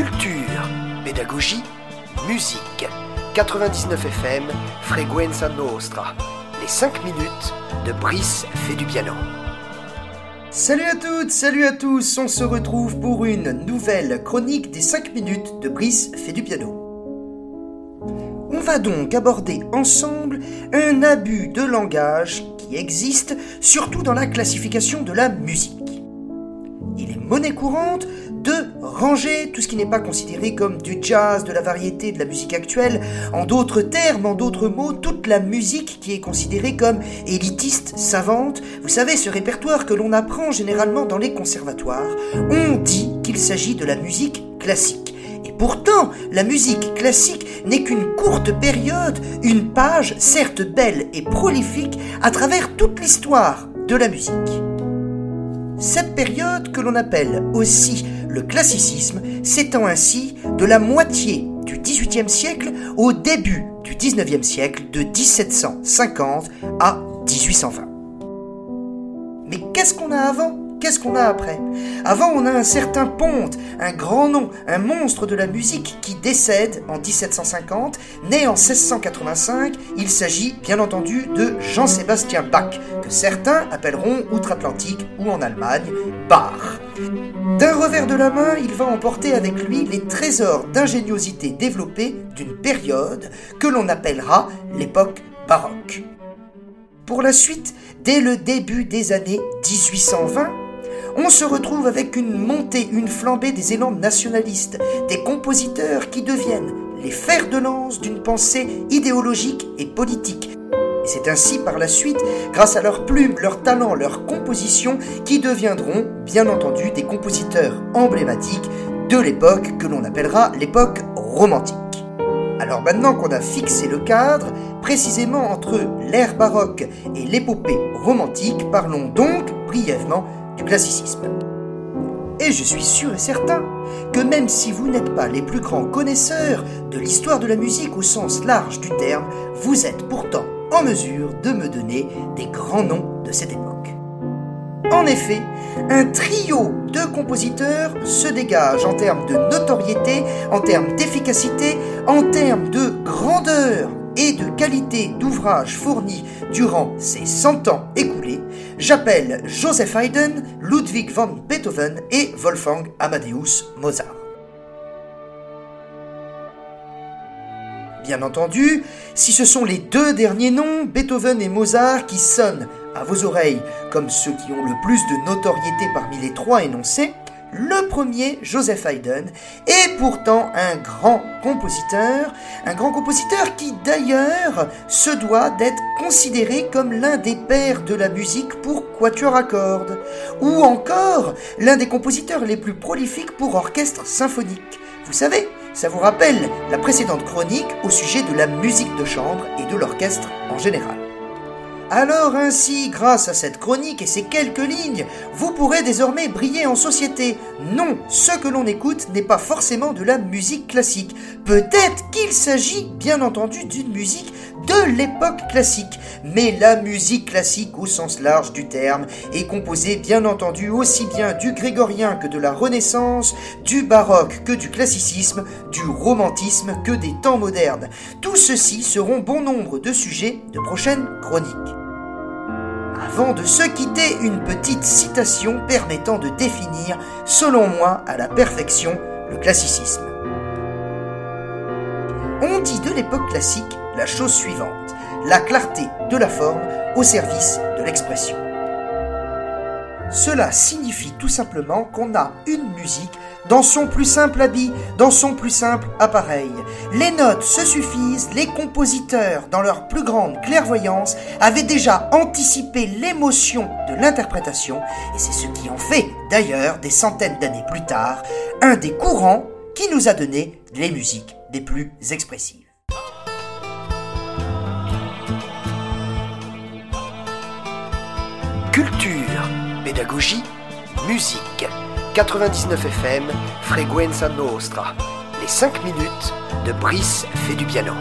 Culture, pédagogie, musique. 99 FM, Freguenza Nostra. Les 5 minutes de Brice fait du piano. Salut à toutes, salut à tous, on se retrouve pour une nouvelle chronique des 5 minutes de Brice fait du piano. On va donc aborder ensemble un abus de langage qui existe surtout dans la classification de la musique. Il est monnaie courante de ranger tout ce qui n'est pas considéré comme du jazz, de la variété, de la musique actuelle, en d'autres termes, en d'autres mots, toute la musique qui est considérée comme élitiste, savante. Vous savez, ce répertoire que l'on apprend généralement dans les conservatoires, on dit qu'il s'agit de la musique classique. Et pourtant, la musique classique n'est qu'une courte période, une page, certes belle et prolifique, à travers toute l'histoire de la musique. Cette période que l'on appelle aussi le classicisme s'étend ainsi de la moitié du XVIIIe siècle au début du XIXe siècle, de 1750 à 1820. Mais qu'est-ce qu'on a avant? Qu'est-ce qu'on a après? Avant, on a un certain Ponte, un grand nom, un monstre de la musique qui décède en 1750, né en 1685. Il s'agit bien entendu de Jean-Sébastien Bach, que certains appelleront outre-Atlantique ou en Allemagne Bach. D'un revers de la main, il va emporter avec lui les trésors d'ingéniosité développés d'une période que l'on appellera l'époque baroque. Pour la suite, dès le début des années 1820, on se retrouve avec une montée, une flambée des élans nationalistes, des compositeurs qui deviennent les fers de lance d'une pensée idéologique et politique. C'est ainsi par la suite, grâce à leurs plumes, leurs talents, leurs compositions, qui deviendront, bien entendu, des compositeurs emblématiques de l'époque que l'on appellera l'époque romantique. Alors maintenant qu'on a fixé le cadre, précisément entre l'ère baroque et l'épopée romantique, parlons donc brièvement classicisme. Et je suis sûr et certain que même si vous n'êtes pas les plus grands connaisseurs de l'histoire de la musique au sens large du terme, vous êtes pourtant en mesure de me donner des grands noms de cette époque. En effet, un trio de compositeurs se dégage en termes de notoriété, en termes d'efficacité, en termes de grandeur et de qualité d'ouvrage fourni durant ces 100 ans écoulés, j'appelle Joseph Haydn, Ludwig van Beethoven et Wolfgang Amadeus Mozart. Bien entendu, si ce sont les deux derniers noms, Beethoven et Mozart, qui sonnent à vos oreilles comme ceux qui ont le plus de notoriété parmi les trois énoncés, le premier, Joseph Haydn, est pourtant un grand compositeur, un grand compositeur qui d'ailleurs se doit d'être considéré comme l'un des pères de la musique pour quatuor à cordes, ou encore l'un des compositeurs les plus prolifiques pour orchestre symphonique. Vous savez, ça vous rappelle la précédente chronique au sujet de la musique de chambre et de l'orchestre en général. Alors ainsi, grâce à cette chronique et ces quelques lignes, vous pourrez désormais briller en société. Non, ce que l'on écoute n'est pas forcément de la musique classique. Peut-être qu'il s'agit bien entendu d'une musique de l'époque classique. Mais la musique classique au sens large du terme est composée bien entendu aussi bien du grégorien que de la Renaissance, du baroque que du classicisme, du romantisme que des temps modernes. Tout ceci seront bon nombre de sujets de prochaines chroniques. Avant de se quitter, une petite citation permettant de définir, selon moi, à la perfection, le classicisme. On dit de l'époque classique la chose suivante, la clarté de la forme au service de l'expression. Cela signifie tout simplement qu'on a une musique dans son plus simple habit, dans son plus simple appareil. Les notes se suffisent, les compositeurs, dans leur plus grande clairvoyance, avaient déjà anticipé l'émotion de l'interprétation, et c'est ce qui en fait, d'ailleurs, des centaines d'années plus tard, un des courants qui nous a donné les musiques des plus expressives. Culture, pédagogie, musique. 99 FM, Freguenza Nostra. Les 5 minutes de Brice fait du piano.